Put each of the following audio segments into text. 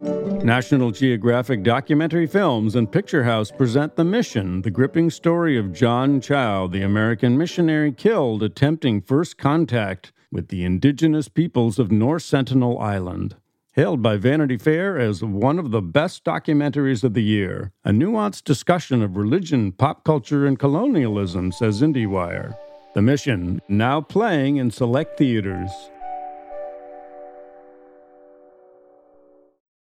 National Geographic Documentary Films and Picture House present The Mission, the gripping story of John Chau, the American missionary killed attempting first contact with the indigenous peoples of North Sentinel Island. Hailed by Vanity Fair as one of the best documentaries of the year, a nuanced discussion of religion, pop culture, and colonialism, says IndieWire. The Mission, now playing in select theaters.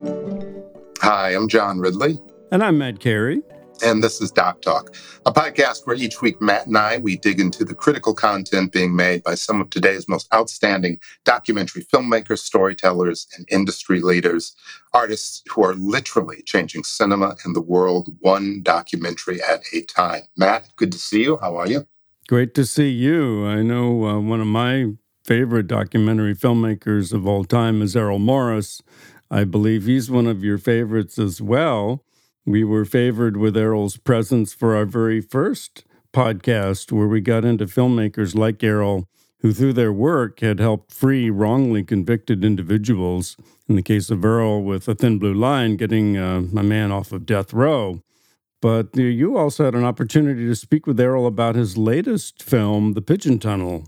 Hi, I'm John Ridley. And I'm Matt Carey. And this is Doc Talk, a podcast where each week Matt and I we dig into the critical content being made by some of today's most outstanding documentary filmmakers, storytellers, and industry leaders, artists who are literally changing cinema and the world one documentary at a time. Matt, good to see you. How are you? Great to see you. I know uh, one of my favorite documentary filmmakers of all time is Errol Morris. I believe he's one of your favorites as well. We were favored with Errol's presence for our very first podcast, where we got into filmmakers like Errol, who through their work had helped free wrongly convicted individuals. In the case of Errol, with A Thin Blue Line, getting uh, a man off of death row. But uh, you also had an opportunity to speak with Errol about his latest film, The Pigeon Tunnel.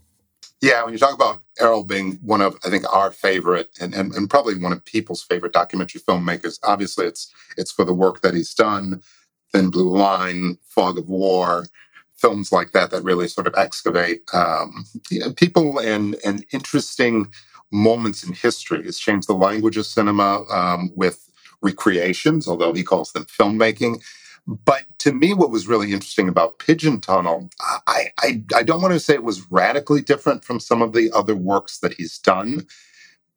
Yeah, when you talk about Errol being one of, I think, our favorite and, and, and probably one of people's favorite documentary filmmakers, obviously it's it's for the work that he's done, Thin Blue Line, Fog of War, films like that that really sort of excavate um, you know, people and and interesting moments in history. He's changed the language of cinema um, with recreations, although he calls them filmmaking. But to me, what was really interesting about Pigeon Tunnel, I, I, I don't want to say it was radically different from some of the other works that he's done,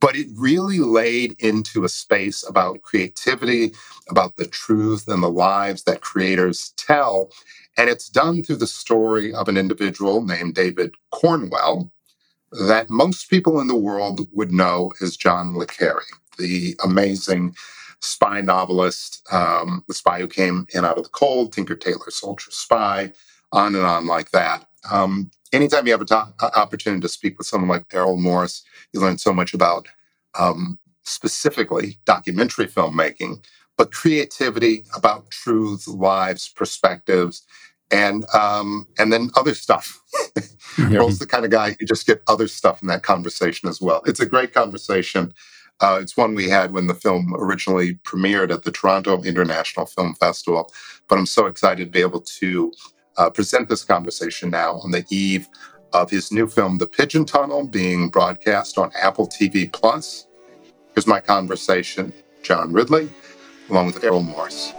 but it really laid into a space about creativity, about the truth and the lives that creators tell. And it's done through the story of an individual named David Cornwell that most people in the world would know as John Le Carre, the amazing spy novelist, um, the spy who came in out of the cold, Tinker Tailor Soldier Spy, on and on like that. Um, anytime you have an opportunity to speak with someone like Errol Morris, you learn so much about um, specifically documentary filmmaking, but creativity about truths, lives, perspectives, and um, and then other stuff. Errol's the kind of guy you just get other stuff in that conversation as well. It's a great conversation. Uh, it's one we had when the film originally premiered at the Toronto International Film Festival. But I'm so excited to be able to uh, present this conversation now on the eve of his new film, The Pigeon Tunnel, being broadcast on Apple TV Plus. Here's my conversation, John Ridley, along with Errol Morris.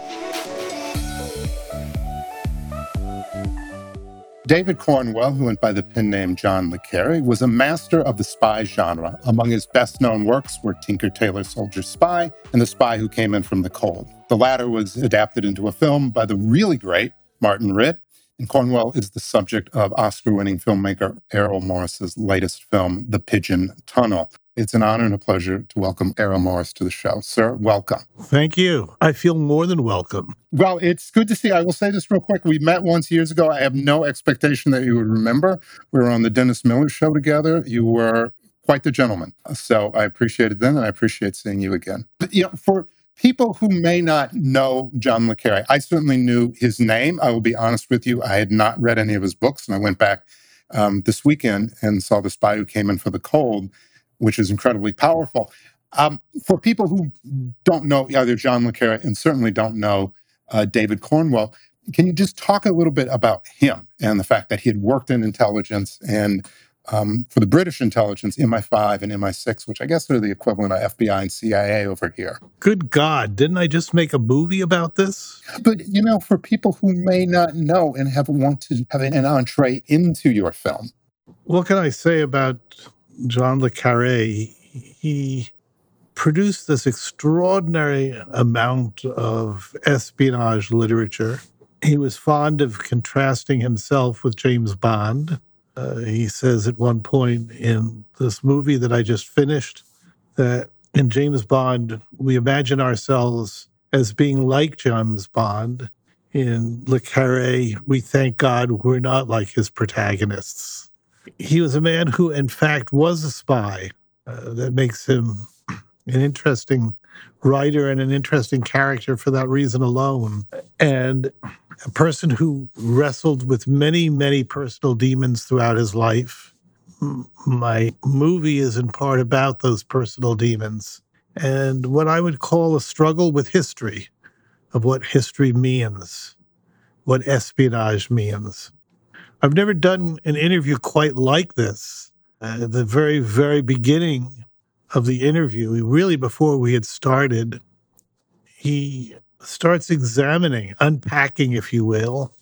David Cornwell, who went by the pen name John Le Carre, was a master of the spy genre. Among his best known works were Tinker Tailor Soldier Spy and The Spy Who Came In From the Cold. The latter was adapted into a film by the really great Martin Ritt, and Cornwell is the subject of Oscar winning filmmaker Errol Morris's latest film, The Pigeon Tunnel. It's an honor and a pleasure to welcome Errol Morris to the show. Sir, welcome. Thank you. I feel more than welcome. Well, it's good to see. I will say this real quick. We met once years ago. I have no expectation that you would remember. We were on the Dennis Miller show together. You were quite the gentleman. So I appreciate it then, and I appreciate seeing you again. But, you know, for people who may not know John Le Carre, I certainly knew his name. I will be honest with you. I had not read any of his books, and I went back um, this weekend and saw The Spy Who Came In for the Cold which is incredibly powerful. Um, for people who don't know either John Le Carre and certainly don't know uh, David Cornwell, can you just talk a little bit about him and the fact that he had worked in intelligence and um, for the British intelligence, MI5 and MI6, which I guess are the equivalent of FBI and CIA over here. Good God, didn't I just make a movie about this? But, you know, for people who may not know and have wanted to have an entree into your film. What can I say about John Le Carre, he produced this extraordinary amount of espionage literature. He was fond of contrasting himself with James Bond. Uh, he says at one point in this movie that I just finished that in James Bond, we imagine ourselves as being like James Bond. In Le Carre, we thank God we're not like his protagonists he was a man who, in fact, was a spy. Uh, that makes him an interesting writer and an interesting character for that reason alone. And a person who wrestled with many, many personal demons throughout his life. My movie is in part about those personal demons and what I would call a struggle with history of what history means, what espionage means. I've never done an interview quite like this. Uh, at the very, very beginning of the interview, really before we had started, he starts examining, unpacking, if you will,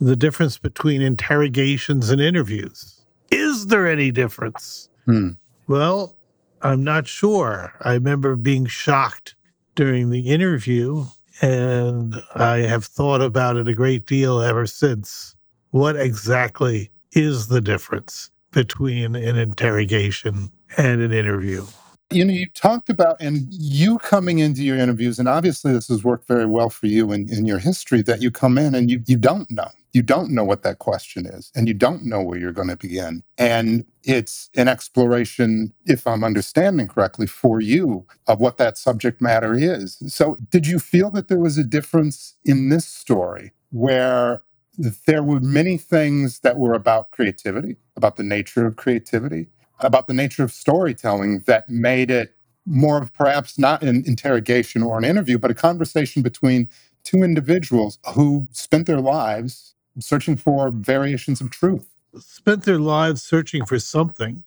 the difference between interrogations and interviews. Is there any difference? Hmm. Well, I'm not sure. I remember being shocked during the interview, and I have thought about it a great deal ever since. What exactly is the difference between an interrogation and an interview? You know, you talked about, and you coming into your interviews, and obviously this has worked very well for you in, in your history, that you come in and you, you don't know. You don't know what that question is, and you don't know where you're going to begin. And it's an exploration, if I'm understanding correctly, for you of what that subject matter is. So, did you feel that there was a difference in this story where there were many things that were about creativity, about the nature of creativity, about the nature of storytelling that made it more of perhaps not an interrogation or an interview, but a conversation between two individuals who spent their lives searching for variations of truth. Spent their lives searching for something,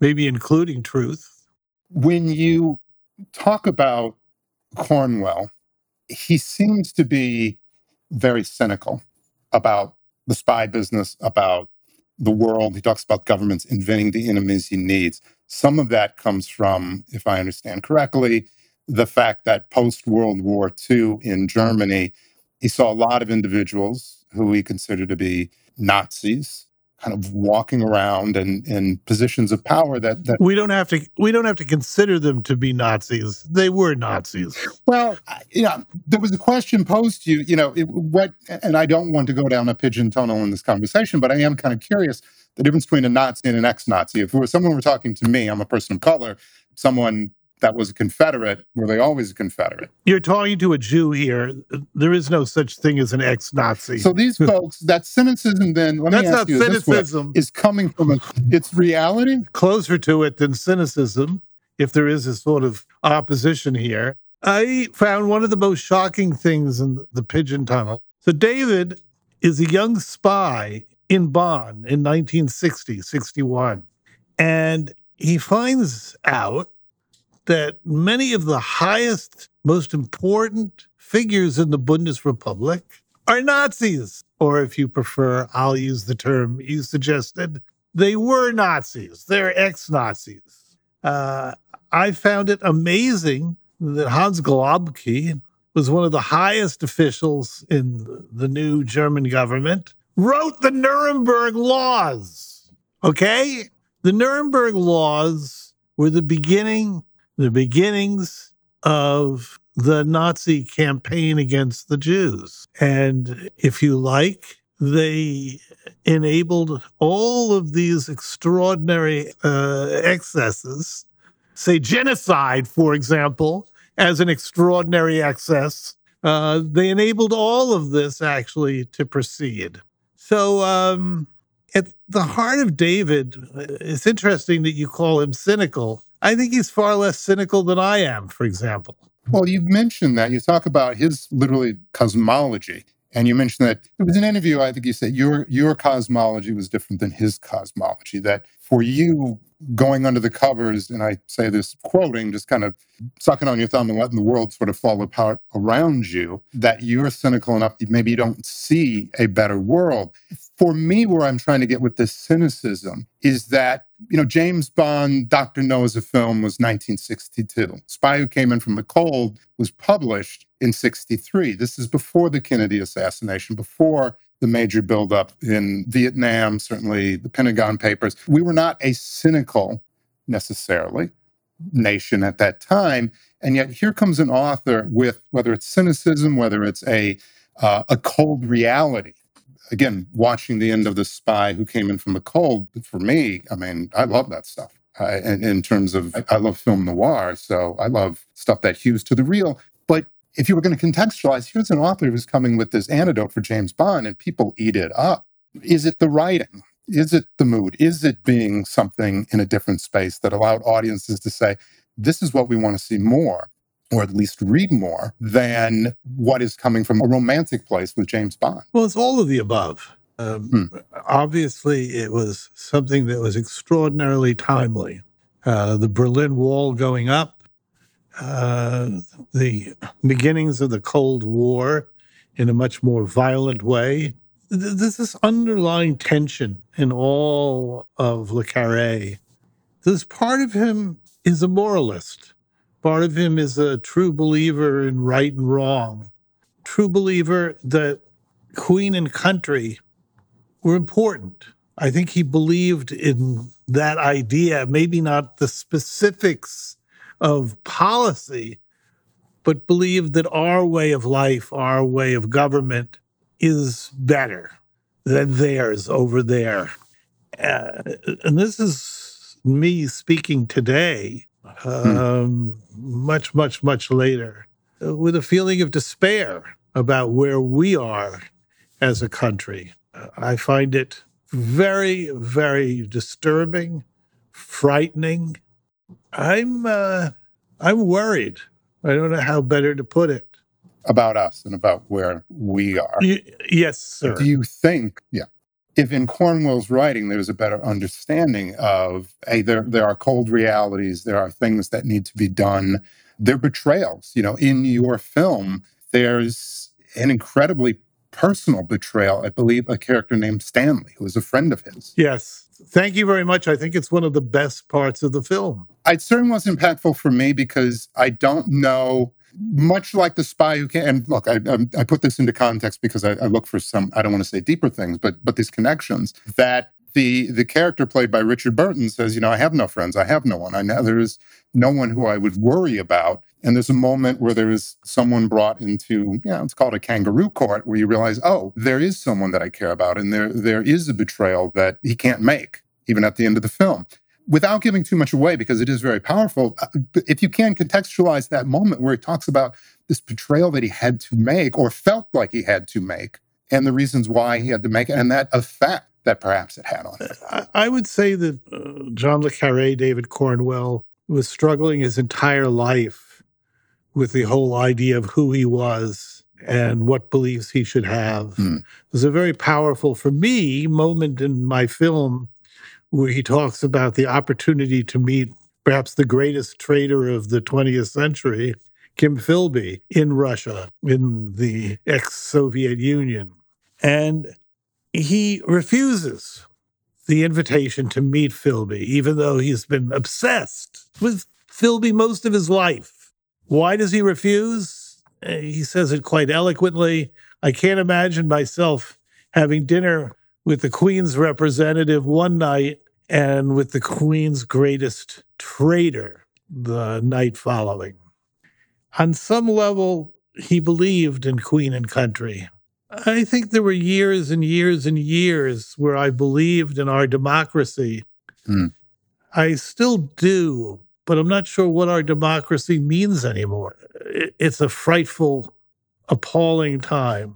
maybe including truth. When you talk about Cornwell, he seems to be very cynical about the spy business, about the world. He talks about governments inventing the enemies he needs. Some of that comes from, if I understand correctly, the fact that post World War II in Germany, he saw a lot of individuals who he considered to be Nazis kind of walking around and in positions of power that, that we don't have to we don't have to consider them to be Nazis. They were Nazis. Well, you know, there was a question posed to you. You know, it, what, and I don't want to go down a pigeon tunnel in this conversation, but I am kind of curious the difference between a Nazi and an ex-Nazi. If it was someone were talking to me, I'm a person of color. Someone that was a Confederate, were they always a Confederate? You're talking to a Jew here. There is no such thing as an ex-Nazi. So these folks, that cynicism then, let That's me ask not you cynicism. this way, is coming from a, it's reality? Closer to it than cynicism, if there is a sort of opposition here. I found one of the most shocking things in the pigeon tunnel. So David is a young spy in Bonn in 1960, 61. And he finds out that many of the highest, most important figures in the Bundesrepublik are Nazis. Or if you prefer, I'll use the term you suggested, they were Nazis. They're ex Nazis. Uh, I found it amazing that Hans Globke was one of the highest officials in the new German government, wrote the Nuremberg laws. Okay? The Nuremberg laws were the beginning the beginnings of the Nazi campaign against the Jews. And if you like, they enabled all of these extraordinary uh, excesses, say genocide, for example, as an extraordinary excess. Uh, they enabled all of this actually to proceed. So, um, at the heart of David, it's interesting that you call him cynical I think he's far less cynical than I am, for example. Well, you've mentioned that. You talk about his literally cosmology. And you mentioned that it was an interview, I think you said your your cosmology was different than his cosmology. That for you, going under the covers, and I say this quoting, just kind of sucking on your thumb and letting the world sort of fall apart around you, that you're cynical enough maybe you don't see a better world. For me, where I'm trying to get with this cynicism is that, you know, James Bond, Dr. No as a film was 1962. Spy Who Came In From the Cold was published in 63. This is before the Kennedy assassination, before the major buildup in Vietnam, certainly the Pentagon Papers. We were not a cynical, necessarily, nation at that time. And yet here comes an author with whether it's cynicism, whether it's a, uh, a cold reality. Again, watching the end of The Spy Who Came In From the Cold, for me, I mean, I love that stuff. in, in terms of I love film noir, so I love stuff that hews to the real. But if you were going to contextualize, here's an author who's coming with this antidote for James Bond, and people eat it up. Is it the writing? Is it the mood? Is it being something in a different space that allowed audiences to say, this is what we want to see more, or at least read more, than what is coming from a romantic place with James Bond? Well, it's all of the above. Um, hmm. Obviously, it was something that was extraordinarily timely. Uh, the Berlin Wall going up, uh, the beginnings of the Cold War in a much more violent way. There's this underlying tension in all of Le Carre. This part of him is a moralist. Part of him is a true believer in right and wrong. True believer that Queen and country were important. I think he believed in that idea, maybe not the specifics of policy, but believe that our way of life, our way of government is better than theirs over there. Uh, and this is me speaking today, um, hmm. much, much, much later, with a feeling of despair about where we are as a country. I find it very, very disturbing, frightening. I'm uh, I'm worried. I don't know how better to put it. About us and about where we are. Y- yes, sir. Do you think, yeah, if in Cornwell's writing there's a better understanding of, hey, there, there are cold realities, there are things that need to be done, there are betrayals. You know, in your film, there's an incredibly personal betrayal. I believe a character named Stanley, who is a friend of his. Yes. Thank you very much. I think it's one of the best parts of the film. It certainly was impactful for me because I don't know much like the spy who can and look I, um, I, put this into context because I, I, look for some i don't want to say deeper things but but these connections that the the character played by richard burton says you know i have no friends. I have no one. I know there is no one who i would worry about. And there's a moment where there is someone brought into, you know, it's called a kangaroo court, where you realize, oh, there is someone that I care about, and there there is a betrayal that he can't make, even at the end of the film. Without giving too much away, because it is very powerful, uh, if you can contextualize that moment where he talks about this betrayal that he had to make or felt like he had to make, and the reasons why he had to make it, and that effect that perhaps it had on him. I would say that uh, John le Carre, David Cornwell, was struggling his entire life with the whole idea of who he was and what beliefs he should have. Mm. It was a very powerful, for me, moment in my film where he talks about the opportunity to meet perhaps the greatest traitor of the 20th century, Kim Philby, in Russia, in the ex Soviet Union. And he refuses the invitation to meet Philby, even though he's been obsessed with Philby most of his life. Why does he refuse? Uh, he says it quite eloquently. I can't imagine myself having dinner with the Queen's representative one night and with the Queen's greatest traitor the night following. On some level, he believed in Queen and country. I think there were years and years and years where I believed in our democracy. Mm. I still do, but I'm not sure what our democracy means anymore. It's a frightful, appalling time.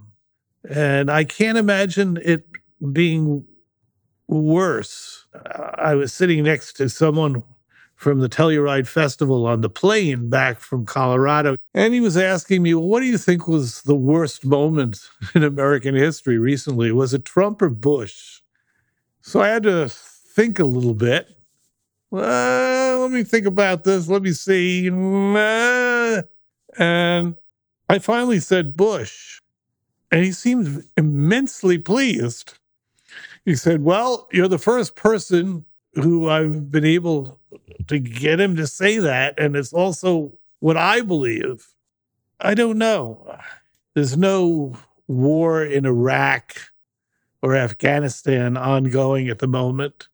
And I can't imagine it being worse. I was sitting next to someone from the Telluride Festival on the plane back from Colorado. And he was asking me, well, what do you think was the worst moment in American history recently? Was it Trump or Bush? So I had to think a little bit. Well, let me think about this. Let me see. And I finally said Bush. And he seemed immensely pleased. He said, Well, you're the first person who I've been able to get him to say that. And it's also what I believe. I don't know. There's no war in Iraq or Afghanistan ongoing at the moment.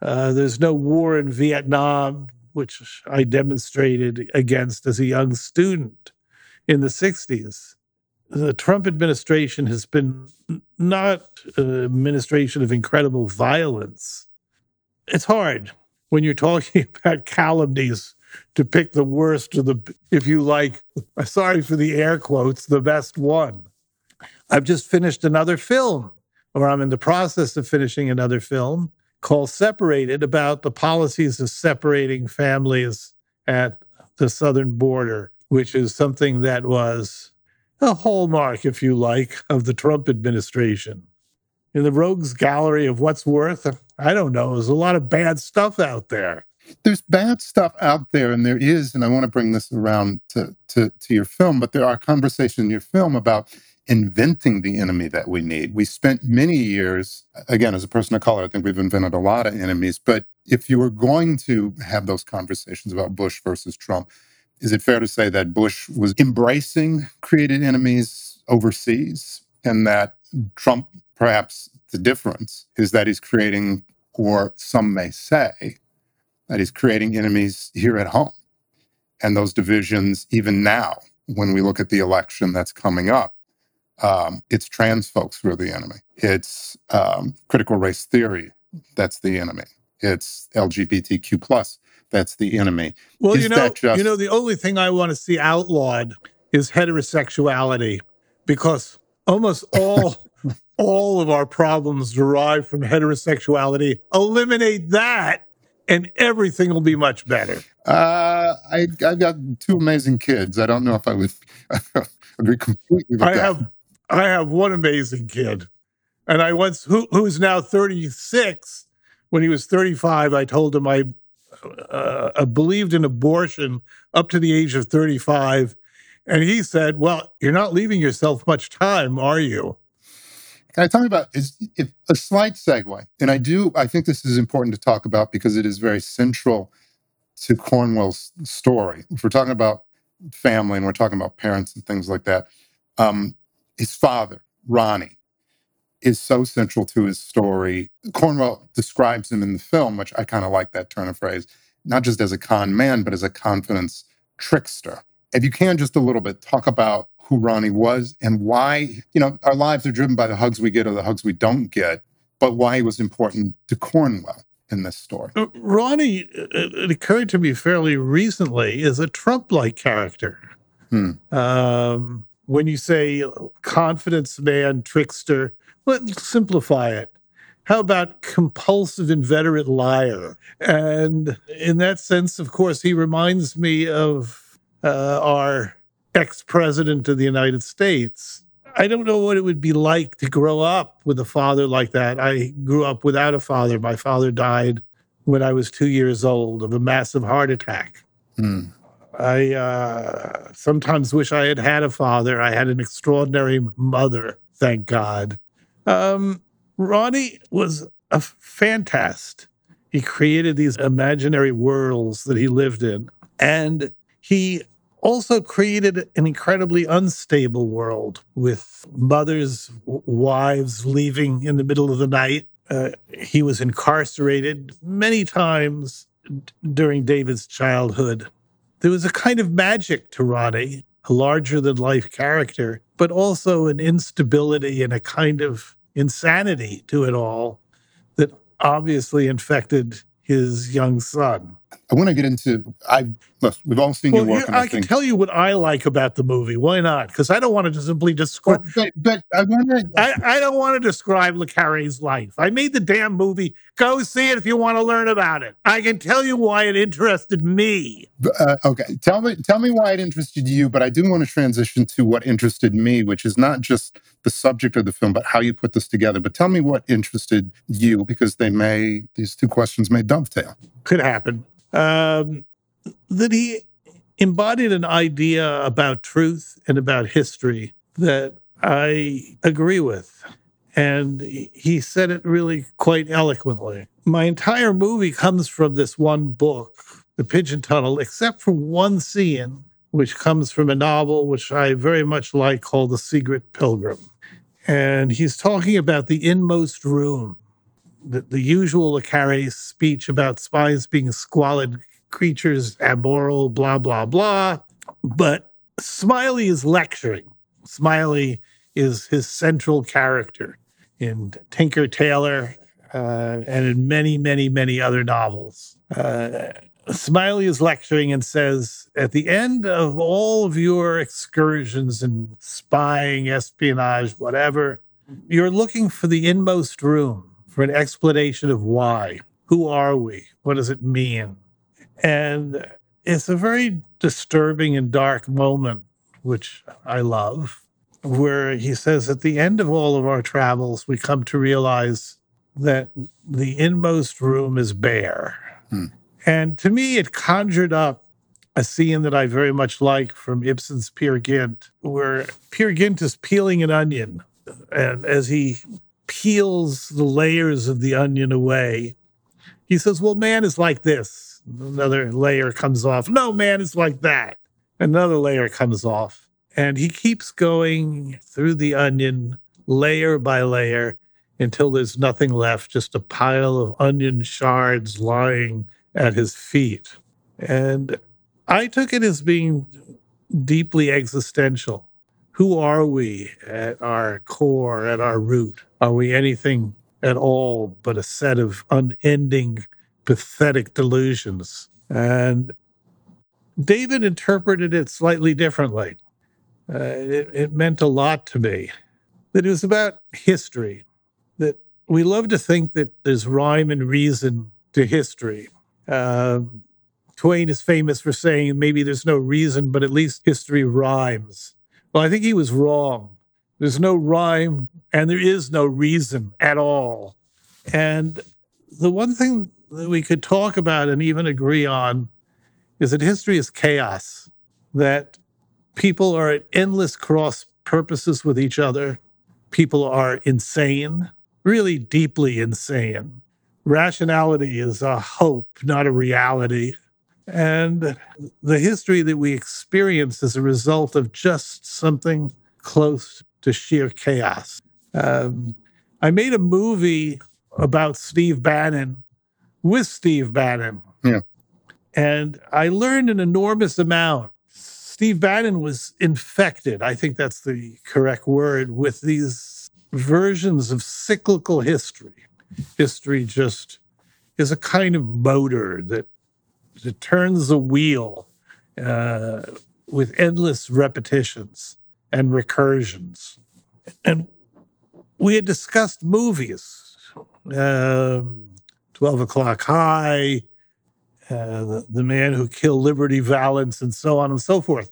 Uh, there's no war in Vietnam, which I demonstrated against as a young student in the 60s. The Trump administration has been not an administration of incredible violence. It's hard. when you're talking about calumnies to pick the worst or the, if you like, sorry for the air quotes, the best one. I've just finished another film, or I'm in the process of finishing another film called Separated about the policies of separating families at the southern border, which is something that was a hallmark, if you like, of the Trump administration. In the rogues gallery of what's worth, I don't know, there's a lot of bad stuff out there. There's bad stuff out there, and there is, and I want to bring this around to, to, to your film, but there are conversations in your film about inventing the enemy that we need. We spent many years, again, as a person of color, I think we've invented a lot of enemies. But if you were going to have those conversations about Bush versus Trump, is it fair to say that Bush was embracing created enemies overseas and that Trump, perhaps the difference is that he's creating, or some may say, that he's creating enemies here at home? And those divisions, even now, when we look at the election that's coming up, um, it's trans folks who are the enemy. It's um, critical race theory that's the enemy. It's LGBTQ plus that's the enemy. Well, is you know, just... you know, the only thing I want to see outlawed is heterosexuality, because almost all all of our problems derive from heterosexuality. Eliminate that, and everything will be much better. Uh, I, I've got two amazing kids. I don't know if I would agree completely I that. have I have one amazing kid, and I once who who's now 36. When he was 35, I told him I, uh, I believed in abortion up to the age of 35, and he said, "Well, you're not leaving yourself much time, are you?" Can I talk about is a slight segue? And I do. I think this is important to talk about because it is very central to Cornwell's story. If we're talking about family and we're talking about parents and things like that, um, his father, Ronnie, is so central to his story. Cornwell describes him in the film, which I kind of like that turn of phrase, not just as a con man, but as a confidence trickster. If you can, just a little bit, talk about who Ronnie was and why, you know, our lives are driven by the hugs we get or the hugs we don't get, but why he was important to Cornwell in this story. Uh, Ronnie, uh, it occurred to me fairly recently, is a Trump like character. Hmm. Um, when you say confidence man, trickster, let's simplify it. How about compulsive inveterate liar? And in that sense, of course, he reminds me of uh, our ex president of the United States. I don't know what it would be like to grow up with a father like that. I grew up without a father. My father died when I was two years old of a massive heart attack. Mm. I uh, sometimes wish I had had a father. I had an extraordinary mother, thank God. Um, Ronnie was a fantast. He created these imaginary worlds that he lived in. And he also created an incredibly unstable world with mothers, wives leaving in the middle of the night. Uh, he was incarcerated many times during David's childhood there was a kind of magic to Ronnie, a larger than life character, but also an instability and a kind of insanity to it all that obviously infected his young son. I want to get into. I we've all seen well, your work. I, I can tell you what I like about the movie. Why not? Because I don't want to simply describe. But, but, I wonder. I, I don't want to describe Le Carre's life. I made the damn movie. Go see it if you want to learn about it. I can tell you why it interested me. Uh, okay, tell me tell me why it interested you. But I do want to transition to what interested me, which is not just the subject of the film, but how you put this together. But tell me what interested you, because they may these two questions may dovetail. Could happen um, that he embodied an idea about truth and about history that I agree with. And he said it really quite eloquently. My entire movie comes from this one book, The Pigeon Tunnel, except for one scene, which comes from a novel which I very much like called The Secret Pilgrim. And he's talking about the inmost room the, the usual Le speech about spies being squalid creatures, amoral, blah, blah, blah. But Smiley is lecturing. Smiley is his central character in Tinker Tailor uh, and in many, many, many other novels. Uh, Smiley is lecturing and says, at the end of all of your excursions and spying, espionage, whatever, you're looking for the inmost room for an explanation of why. Who are we? What does it mean? And it's a very disturbing and dark moment, which I love, where he says at the end of all of our travels, we come to realize that the inmost room is bare. Hmm. And to me, it conjured up a scene that I very much like from Ibsen's Peer Gynt, where Peer Gynt is peeling an onion. And as he peels the layers of the onion away, he says, Well, man is like this. Another layer comes off. No, man is like that. Another layer comes off. And he keeps going through the onion layer by layer until there's nothing left, just a pile of onion shards lying at his feet. And I took it as being deeply existential. Who are we at our core, at our root? Are we anything at all but a set of unending, pathetic delusions? And David interpreted it slightly differently. Uh, it, it meant a lot to me that it was about history, that we love to think that there's rhyme and reason to history. Uh, Twain is famous for saying maybe there's no reason, but at least history rhymes. Well, I think he was wrong. There's no rhyme and there is no reason at all. And the one thing that we could talk about and even agree on is that history is chaos, that people are at endless cross purposes with each other. People are insane, really deeply insane. Rationality is a hope, not a reality. And the history that we experience is a result of just something close to sheer chaos. Um, I made a movie about Steve Bannon with Steve Bannon. Yeah. And I learned an enormous amount. Steve Bannon was infected, I think that's the correct word, with these versions of cyclical history history just is a kind of motor that, that turns the wheel uh, with endless repetitions and recursions. And we had discussed movies, um, 12 O'Clock High, uh, the, the, Man Who Killed Liberty Valance, and so on and so forth.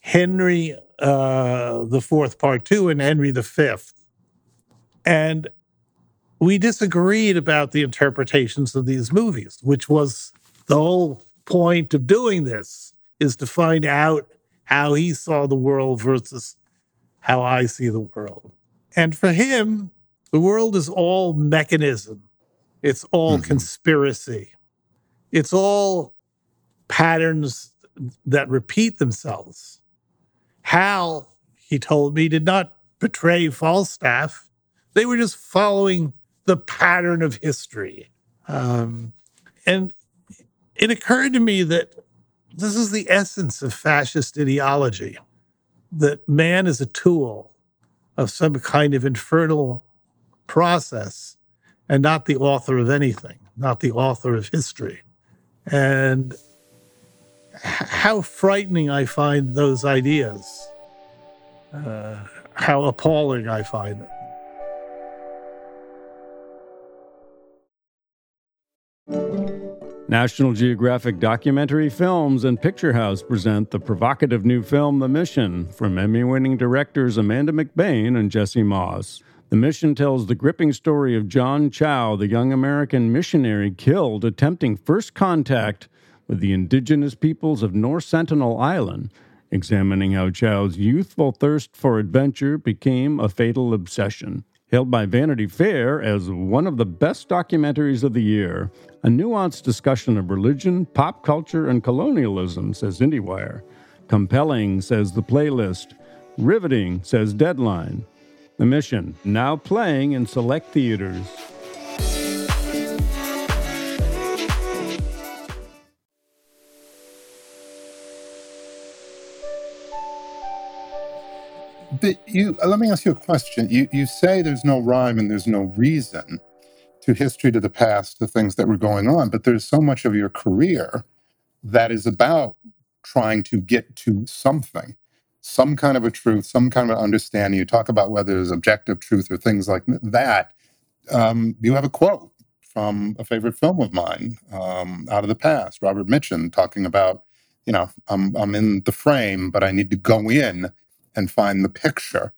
Henry uh, the Fourth, Part Two, and Henry the Fifth. And we disagreed about the interpretations of these movies, which was the whole point of doing this is to find out how he saw the world versus how I see the world. And for him, the world is all mechanism. It's all mm-hmm. conspiracy. It's all patterns that repeat themselves. Hal, he told me, did not betray Falstaff. They were just following the pattern of history. Um, and it occurred to me that this is the essence of fascist ideology that man is a tool of some kind of infernal process and not the author of anything, not the author of history. And how frightening I find those ideas, uh, how appalling I find them. National Geographic Documentary Films and Picture House present the provocative new film The Mission from Emmy winning directors Amanda McBaine and Jesse Moss. The Mission tells the gripping story of John Chau, the young American missionary killed attempting first contact with the indigenous peoples of North Sentinel Island, examining how Chau's youthful thirst for adventure became a fatal obsession hailed by Vanity Fair as one of the best documentaries of the year. A nuanced discussion of religion, pop culture, and colonialism, says IndieWire. Compelling, says the playlist. Riveting, says Deadline. The Mission, now playing in select theaters. But you, let me ask you a question. You you say there's no rhyme and there's no reason to history, to the past, to things that were going on, but there's so much of your career that is about trying to get to something, some kind of a truth, some kind of understanding. You talk about whether there's objective truth or things like that. Um, you have a quote from a favorite film of mine um, out of the past, Robert Mitchum, talking about, you know, I'm, I'm in the frame, but I need to go in and find the picture.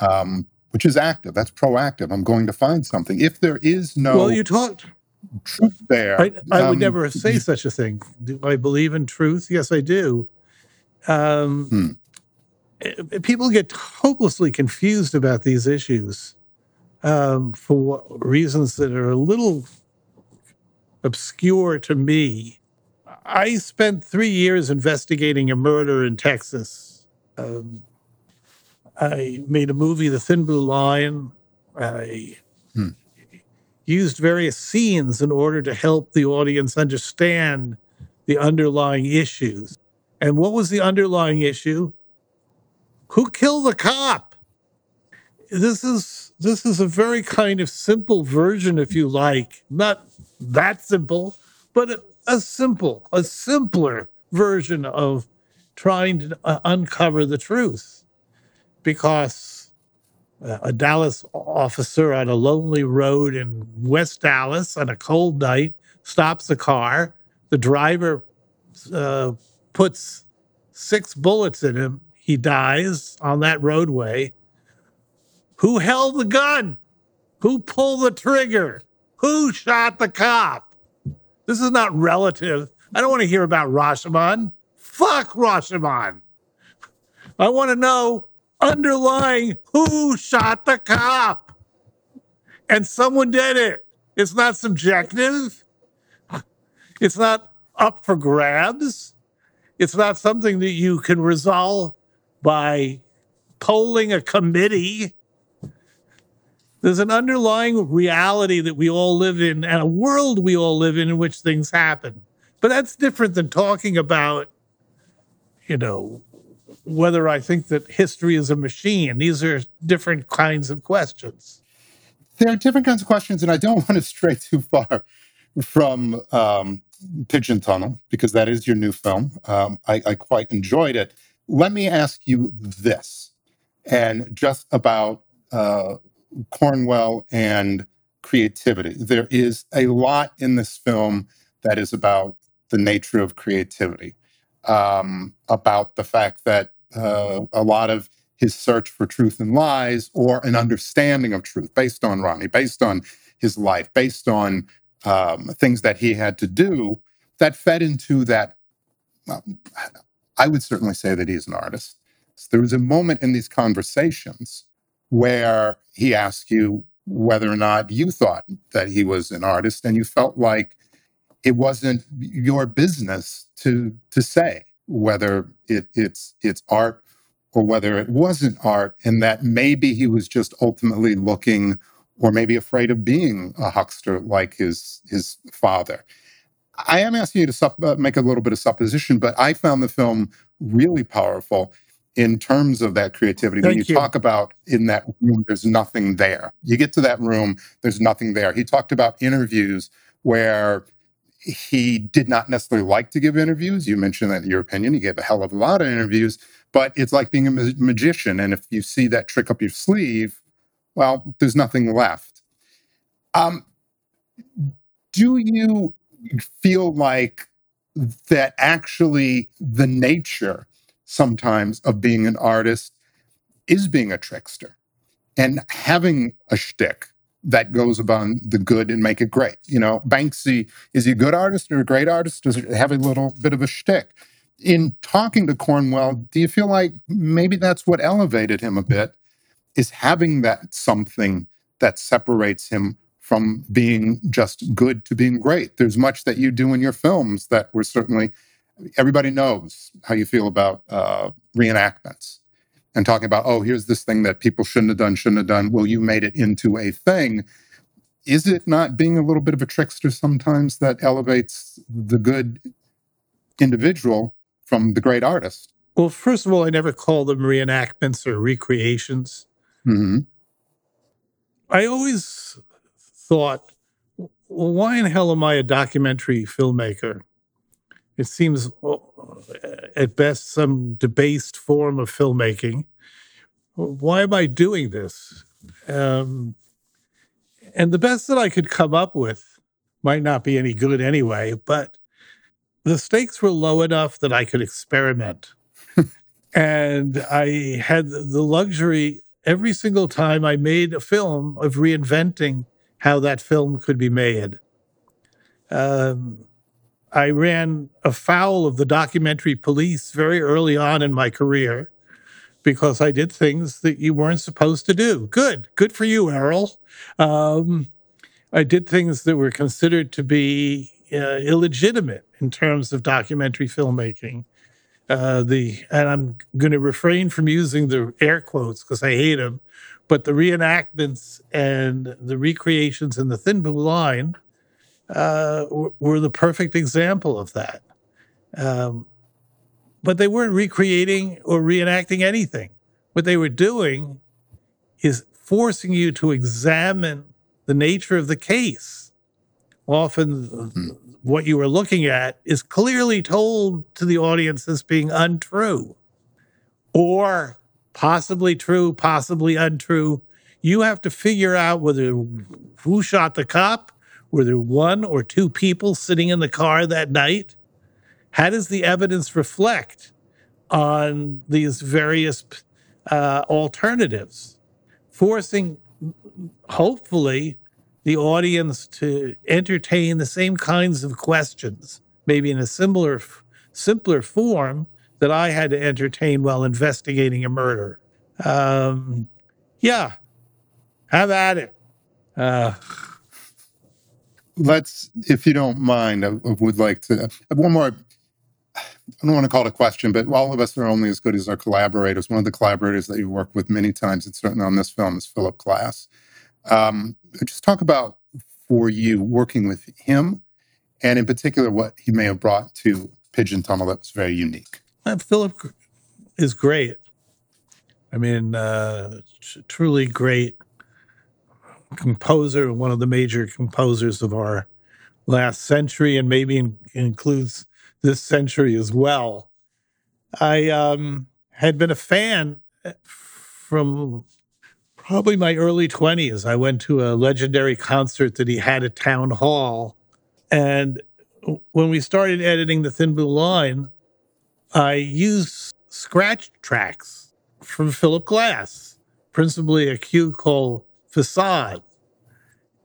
Um, which is active. That's proactive. I'm going to find something. If there is no well, you talked truth there, I, I would um, never say such a thing. Do I believe in truth? Yes, I do. Um, Hmm. eh, People get hopelessly confused about these issues um, for reasons that are a little obscure to me. I spent three years investigating a murder in Texas. Um, I made a movie, The Thin Blue Line. I Hmm. used various scenes in order to help the audience understand the underlying issues. And what was the underlying issue? Who killed the cop? This is this is a very kind of simple version, if you like, not that simple, but a, a simple, a simpler version of trying to uh, uncover the truth. Because uh, a Dallas officer on a lonely road in West Dallas on a cold night stops a car. The driver uh, puts six bullets in him. He dies on that roadway. Who held the gun? Who pulled the trigger? Who shot the cop? This is not relative. I don't want to hear about Rashomon. Fuck Rashomon. I want to know underlying who shot the cop. And someone did it. It's not subjective. It's not up for grabs. It's not something that you can resolve by polling a committee. There's an underlying reality that we all live in and a world we all live in in which things happen. But that's different than talking about, you know, whether I think that history is a machine. These are different kinds of questions. there are different kinds of questions, and I don't want to stray too far from um, Pigeon Tunnel because that is your new film. Um, I, I quite enjoyed it. Let me ask you this, and just about uh, Cornwell and creativity. There is a lot in this film that is about the nature of creativity, um, about the fact that uh, a lot of his search for truth and lies or an understanding of truth based on Ronnie, based on his life, based on um, things that he had to do that fed into that. um, I would certainly say that he's an artist. So there was a moment in these conversations where he asked you whether or not you thought that he was an artist, and you felt like it wasn't your business to to say whether it, it's it's art or whether it wasn't art, and that maybe he was just ultimately looking or maybe afraid of being a huckster like his his father. I am asking you to sup- uh, make a little bit of supposition, but I found the film really powerful in terms of that creativity. when you you. talk about in that room, there's nothing there. You get to that room, there's nothing there. He talked about interviews where he did not necessarily like to give interviews. You mentioned that in your opinion, he gave a hell of a lot of interviews, but it's like being a ma- magician. And if you see that trick up your sleeve, well, there's nothing left. Um, do you feel like that actually the nature sometimes of being an artist is being a trickster and having a shtick that goes about the good and make it great? You know, Banksy, is he a good artist or a great artist? Does it have a little bit of a shtick? In talking to Cornwell, do you feel like maybe that's what elevated him a bit? Is having that something that separates him from being just good to being great. There's much that you do in your films that were certainly everybody knows how you feel about uh, reenactments and talking about oh here's this thing that people shouldn't have done shouldn't have done well you made it into a thing is it not being a little bit of a trickster sometimes that elevates the good individual from the great artist Well, first of all, I never call them reenactments or recreations. hmm I always thought well, why in hell am I a documentary filmmaker? It seems at best some debased form of filmmaking. Why am I doing this? Um, and the best that I could come up with might not be any good anyway, but the stakes were low enough that I could experiment. and I had the luxury every single time I made a film of reinventing how that film could be made. Um, I ran afoul of the documentary police very early on in my career because I did things that you weren't supposed to do. Good, good for you, Errol. Um, I did things that were considered to be uh, illegitimate in terms of documentary filmmaking. Uh, the and I'm going to refrain from using the air quotes because I hate them, but the reenactments and the recreations in the Thin Blue Line uh, were the perfect example of that. Um, but they weren't recreating or reenacting anything. What they were doing is forcing you to examine the nature of the case. Often, mm-hmm. what you are looking at is clearly told to the audience as being untrue or possibly true, possibly untrue. You have to figure out whether who shot the cop, were there one or two people sitting in the car that night? How does the evidence reflect on these various uh, alternatives? Forcing, hopefully, the audience to entertain the same kinds of questions, maybe in a similar, simpler form that I had to entertain while investigating a murder. Um, yeah, have at it. Uh, let's, if you don't mind, I would like to have one more. I don't want to call it a question, but all of us are only as good as our collaborators. One of the collaborators that you worked with many times, and certainly on this film, is Philip Glass. Um, just talk about for you working with him, and in particular, what he may have brought to Pigeon Tunnel that was very unique. Uh, Philip is great. I mean, uh, truly great composer, one of the major composers of our last century, and maybe in, includes this century as well. I um, had been a fan eh, from probably my early 20s. I went to a legendary concert that he had at Town Hall. And when we started editing The Thin Blue Line, I used scratch tracks from Philip Glass, principally a cue called facade.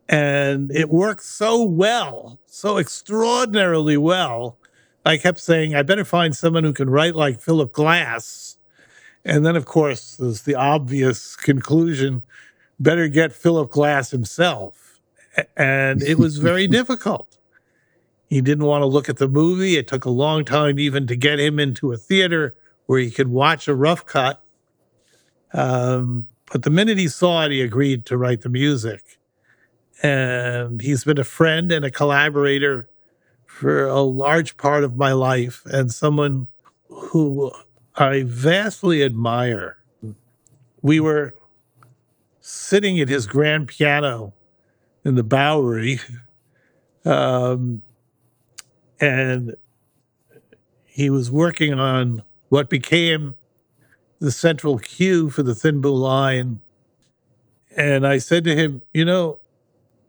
And it worked so well, so extraordinarily well. I kept saying, I better find someone who can write like Philip Glass. And then, of course, there's the obvious conclusion better get Philip Glass himself. And it was very difficult. He didn't want to look at the movie. It took a long time even to get him into a theater where he could watch a rough cut. Um, but the minute he saw it, he agreed to write the music. And he's been a friend and a collaborator for a large part of my life and someone who I vastly admire. We were sitting at his grand piano in the Bowery, um, and he was working on what became the central cue for the Thin Blue Line. And I said to him, You know,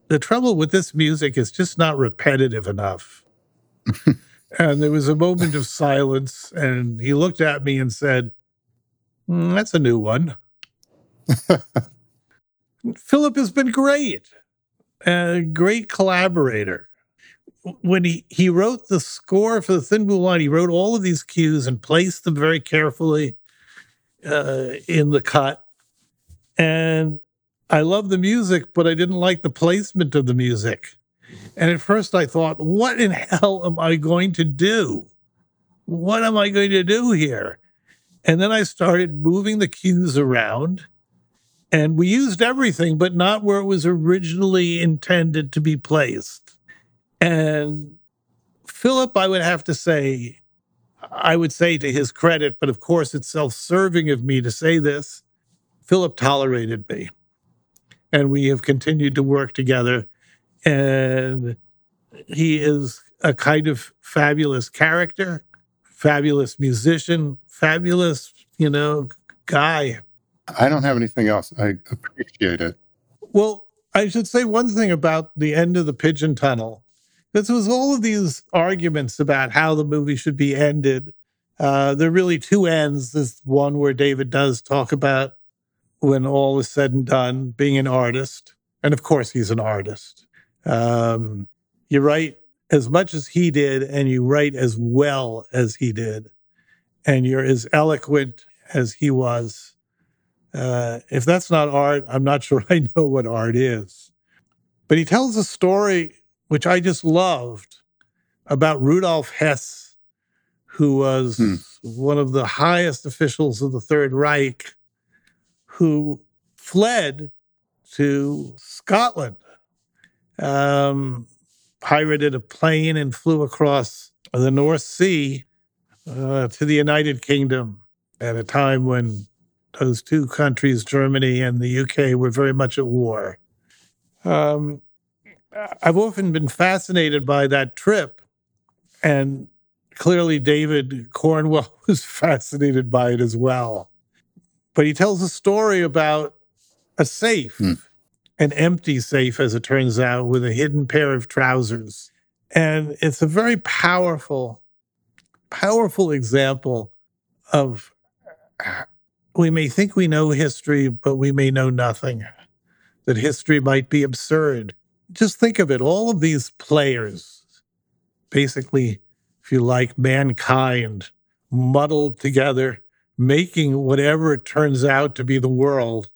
the trouble with this music is just not repetitive enough. and there was a moment of silence, and he looked at me and said, mm, That's a new one. Philip has been great, a great collaborator. When he, he wrote the score for the Thin Blue Line, he wrote all of these cues and placed them very carefully uh, in the cut. And I love the music, but I didn't like the placement of the music. And at first I thought, what in hell am I going to do? What am I going to do here? And then I started moving the cues around and we used everything, but not where it was originally intended to be placed. And Philip, I would have to say, I would say to his credit, but of course it's self serving of me to say this. Philip tolerated me. And we have continued to work together And he is a kind of fabulous character, fabulous musician, fabulous, you know, guy. I don't have anything else. I appreciate it. Well, I should say one thing about the end of the pigeon tunnel. This was all of these arguments about how the movie should be ended. Uh, there are really two ends. This one where David does talk about when all is said and done, being an artist. And of course, he's an artist. Um, you write as much as he did, and you write as well as he did, and you're as eloquent as he was. Uh, if that's not art, I'm not sure I know what art is. But he tells a story which I just loved about Rudolf Hess, who was hmm. one of the highest officials of the Third Reich, who fled to Scotland, um, pirated a plane and flew across the North Sea uh, to the United Kingdom at a time when those two countries, Germany and the UK, were very much at war. Um, I've often been fascinated by that trip, and clearly David Cornwell was fascinated by it as well. But he tells a story about a safe, hmm. an empty safe, as it turns out, with a hidden pair of trousers. And it's a very powerful, powerful example of we may think we know history, but we may know nothing. That history might be absurd. Just think of it all of these players, basically, if you like, mankind muddled together, making whatever it turns out to be the world.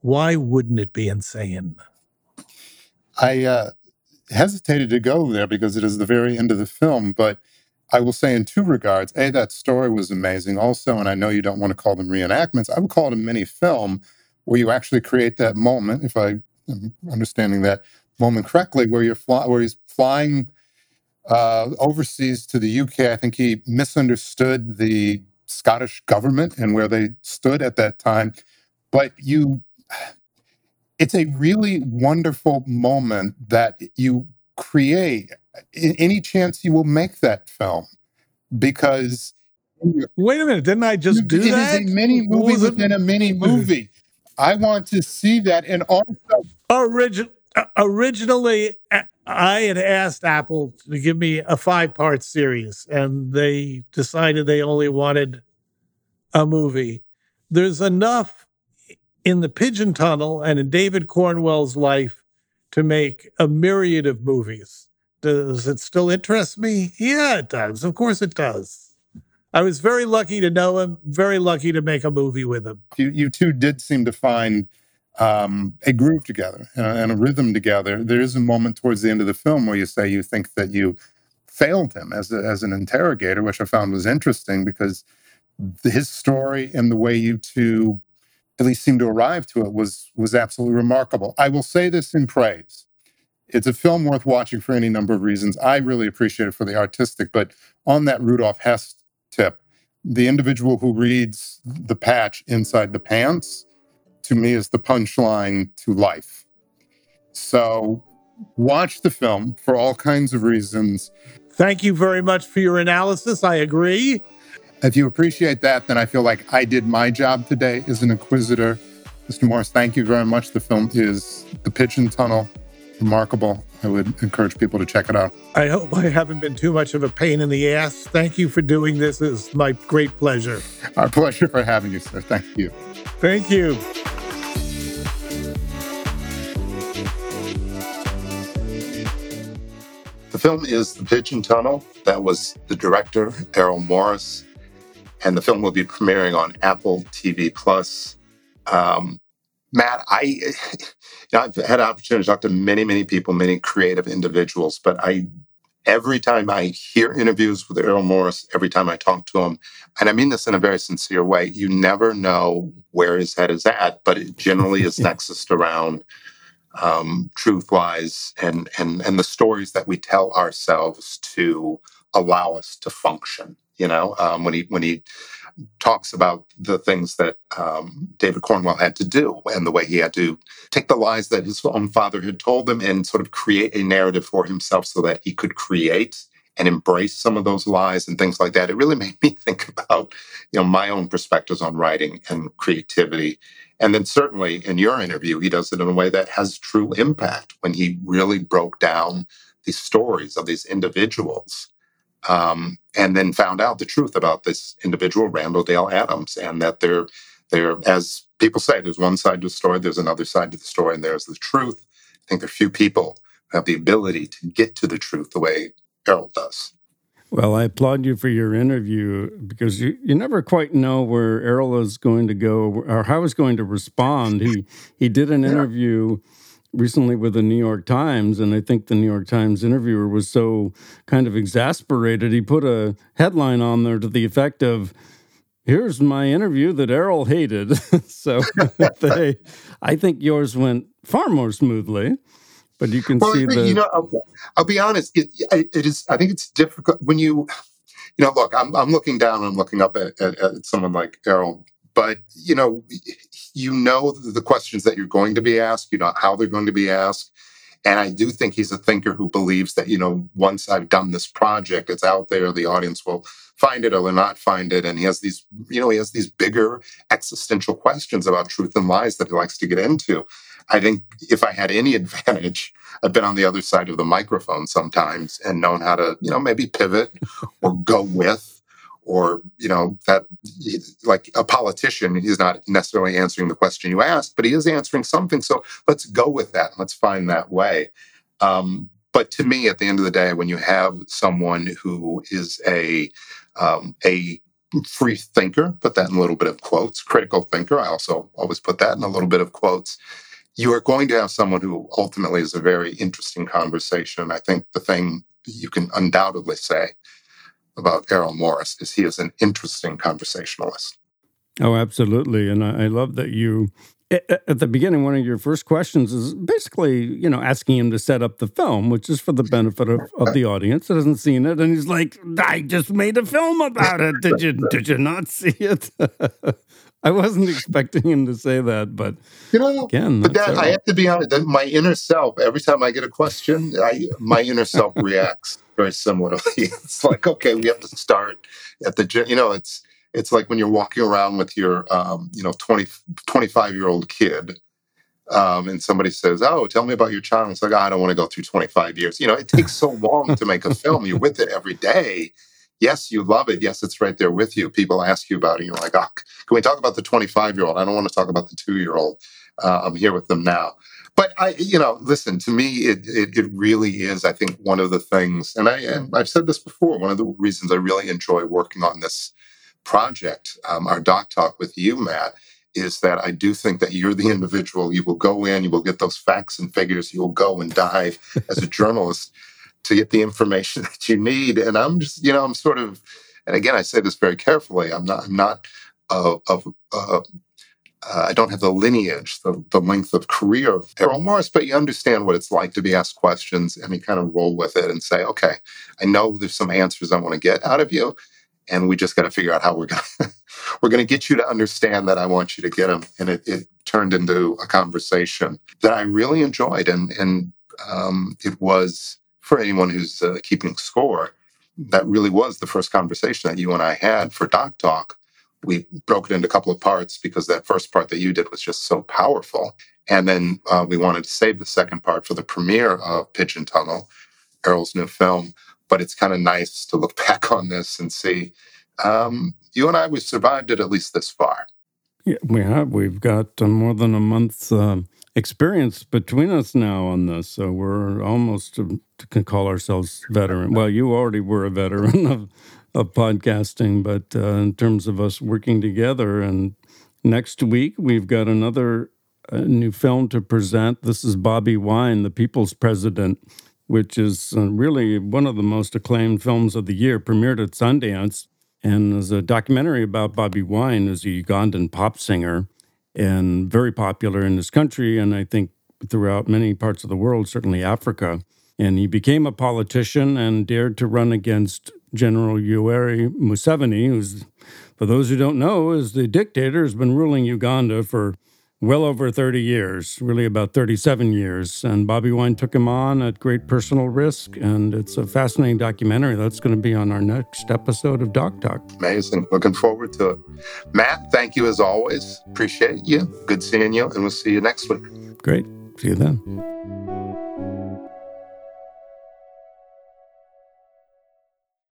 Why wouldn't it be insane? I uh, hesitated to go there because it is the very end of the film, but I will say in two regards. A, that story was amazing. Also, and I know you don't want to call them reenactments, I would call it a mini film where you actually create that moment, if I am understanding that moment correctly, where you're fly, where he's flying uh, overseas to the UK. I think he misunderstood the Scottish government and where they stood at that time. But you, it's a really wonderful moment that you create any chance you will make that film because wait a minute didn't i just do it that it is a mini movie within a mini movie i want to see that and also Origin- originally i had asked apple to give me a five part series and they decided they only wanted a movie there's enough in the pigeon tunnel and in david cornwell's life to make a myriad of movies does it still interest me? Yeah, it does. Of course it does. I was very lucky to know him, very lucky to make a movie with him. You, you two did seem to find um, a groove together and a, and a rhythm together. There is a moment towards the end of the film where you say you think that you failed him as, a, as an interrogator, which I found was interesting because his story and the way you two at least seemed to arrive to it was was absolutely remarkable. I will say this in praise. It's a film worth watching for any number of reasons. I really appreciate it for the artistic, but on that Rudolf Hess tip, the individual who reads the patch inside the pants, to me, is the punchline to life. So watch the film for all kinds of reasons. Thank you very much for your analysis. I agree. If you appreciate that, then I feel like I did my job today as an inquisitor. Mr. Morris, thank you very much. The film is The Pigeon Tunnel remarkable. I would encourage people to check it out. I hope I haven't been too much of a pain in the ass. Thank you for doing this. It's my great pleasure. Our pleasure for having you, sir. Thank you. Thank you. The film is The Pigeon Tunnel. That was the director, Errol Morris. And the film will be premiering on Apple TV Plus. Um, Matt, I you know, I've had an opportunity to talk to many, many people, many creative individuals, but I every time I hear interviews with Errol Morris, every time I talk to him, and I mean this in a very sincere way, you never know where his head is at, but it generally is nexus around um, truth wise and and and the stories that we tell ourselves to allow us to function. You know, um, when he when he talks about the things that um, David Cornwell had to do and the way he had to take the lies that his own father had told him and sort of create a narrative for himself so that he could create and embrace some of those lies and things like that. It really made me think about, you know, my own perspectives on writing and creativity. And then certainly in your interview, he does it in a way that has true impact when he really broke down these stories of these individuals um, and then found out the truth about this individual, Randall Dale Adams, and that there, there, as people say, there's one side to the story, there's another side to the story, and there's the truth. I think there are few people who have the ability to get to the truth the way Errol does. Well, I applaud you for your interview because you, you never quite know where Errol is going to go or how he's going to respond. He he did an interview recently with the New York Times, and I think the New York Times interviewer was so kind of exasperated. He put a headline on there to the effect of, Here's my interview that Errol hated. so they, I think yours went far more smoothly, but you can well, see the. You know, I'll, I'll be honest. It, it is. I think it's difficult when you, you know, look. I'm I'm looking down. I'm looking up at, at, at someone like Errol, but you know, you know the questions that you're going to be asked, you know how they're going to be asked. And I do think he's a thinker who believes that, you know, once I've done this project, it's out there, the audience will find it or they're not find it. And he has these, you know, he has these bigger existential questions about truth and lies that he likes to get into. I think if I had any advantage, I've been on the other side of the microphone sometimes and known how to, you know, maybe pivot or go with or you know that like a politician he's not necessarily answering the question you asked but he is answering something. So let's go with that. Let's find that way. Um, but to me at the end of the day when you have someone who is a um, a free thinker put that in a little bit of quotes critical thinker i also always put that in a little bit of quotes you are going to have someone who ultimately is a very interesting conversation. I think the thing you can undoubtedly say about Errol Morris is he is an interesting conversationalist. Oh, absolutely. And I, I love that you at the beginning, one of your first questions is basically, you know, asking him to set up the film, which is for the benefit of, of the audience that hasn't seen it. And he's like, I just made a film about it. Did you did you not see it? I wasn't expecting him to say that, but you know, again, but that I have to be honest. My inner self, every time I get a question, I, my inner self reacts very similarly. It's like, okay, we have to start at the, gym. you know, it's it's like when you're walking around with your, um, you know, 20, 25 year old kid, um, and somebody says, "Oh, tell me about your child." It's like, oh, I don't want to go through 25 years. You know, it takes so long to make a film. You're with it every day. Yes, you love it. Yes, it's right there with you. People ask you about it. You're like, oh, can we talk about the 25 year old? I don't want to talk about the two year old. Uh, I'm here with them now. But I, you know, listen. To me, it, it, it really is. I think one of the things, and I and I've said this before. One of the reasons I really enjoy working on this project, um, our doc talk with you, Matt, is that I do think that you're the individual. You will go in, you will get those facts and figures, you will go and dive as a journalist to get the information that you need. And I'm just, you know, I'm sort of, and again, I say this very carefully. I'm not, I'm not of, uh, uh, I don't have the lineage, the, the length of career of Errol Morris, but you understand what it's like to be asked questions and you kind of roll with it and say, okay, I know there's some answers I want to get out of you and we just got to figure out how we're going to we're going to get you to understand that I want you to get them. And it, it turned into a conversation that I really enjoyed, and and um, it was for anyone who's uh, keeping score. That really was the first conversation that you and I had for Doc Talk. We broke it into a couple of parts because that first part that you did was just so powerful. And then uh, we wanted to save the second part for the premiere of Pigeon Tunnel, Errol's new film but it's kind of nice to look back on this and see um, you and I we survived it at least this far. Yeah, we have. We've got uh, more than a month uh, experience between us now on this, so we're almost uh, can call ourselves veteran. Well, you already were a veteran of of podcasting, but uh, in terms of us working together, and next week we've got another uh, new film to present. This is Bobi Wine, the People's President which is uh, really one of the most acclaimed films of the year, premiered at Sundance, and is a documentary about Bobi Wine as a Ugandan pop singer and very popular in this country and I think throughout many parts of the world, certainly Africa. And he became a politician and dared to run against General Yoweri Museveni, who's, for those who don't know, is the dictator, who's been ruling Uganda for well over 30 years, really about 37 years. And Bobi Wine took him on at great personal risk. And it's a fascinating documentary that's going to be on our next episode of Doc Talk. Amazing. Looking forward to it. Matt, thank you as always. Appreciate you. Good seeing you. And we'll see you next week. Great. See you then.